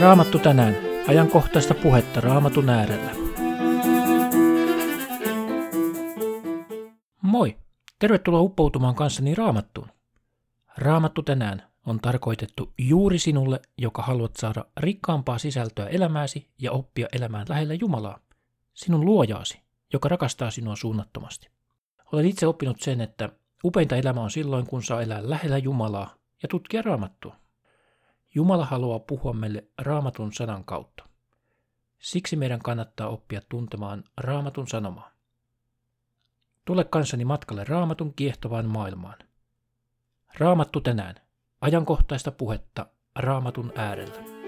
Raamattu tänään. Ajankohtaista puhetta Raamatun äärellä. Moi! Tervetuloa uppoutumaan kanssani Raamattuun. Raamattu tänään on tarkoitettu juuri sinulle, joka haluat saada rikkaampaa sisältöä elämääsi ja oppia elämään lähellä Jumalaa, sinun luojaasi, joka rakastaa sinua suunnattomasti. Olen itse oppinut sen, että upeinta elämä on silloin, kun saa elää lähellä Jumalaa ja tutkia Raamattua. Jumala haluaa puhua meille raamatun sanan kautta. Siksi meidän kannattaa oppia tuntemaan raamatun sanomaa. Tule kanssani matkalle raamatun kiehtovaan maailmaan. Raamattu tänään. Ajankohtaista puhetta raamatun äärellä.